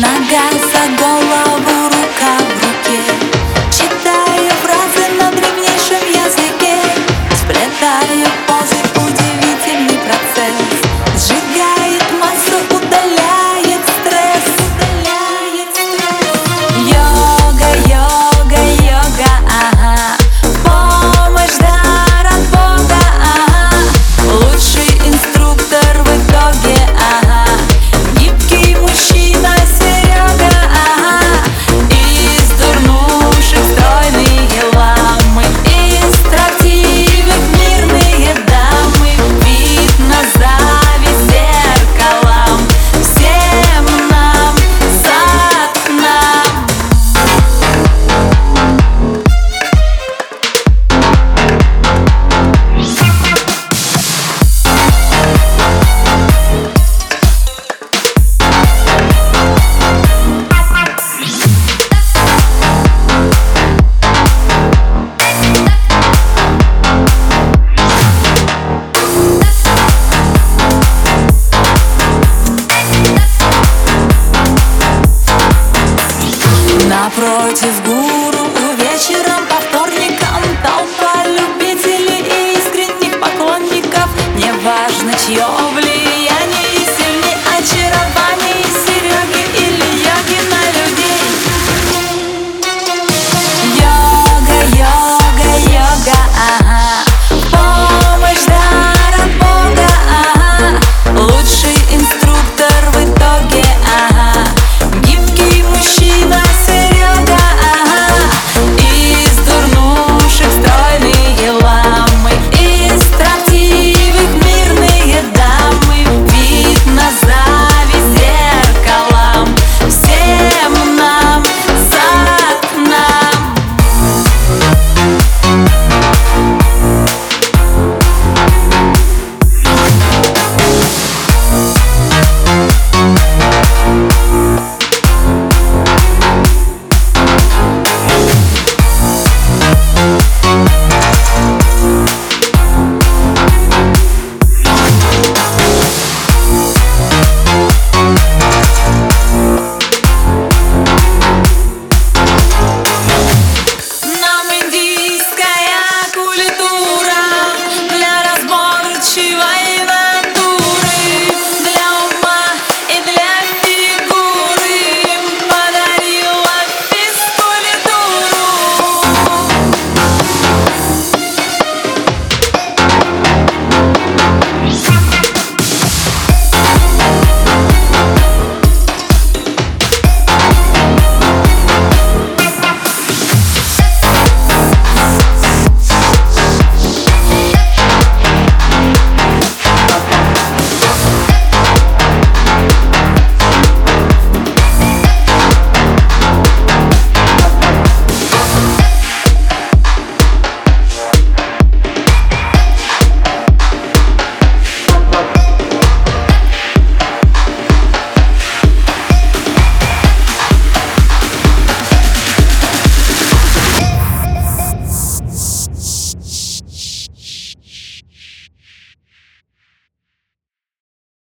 на газ, а голова hearts have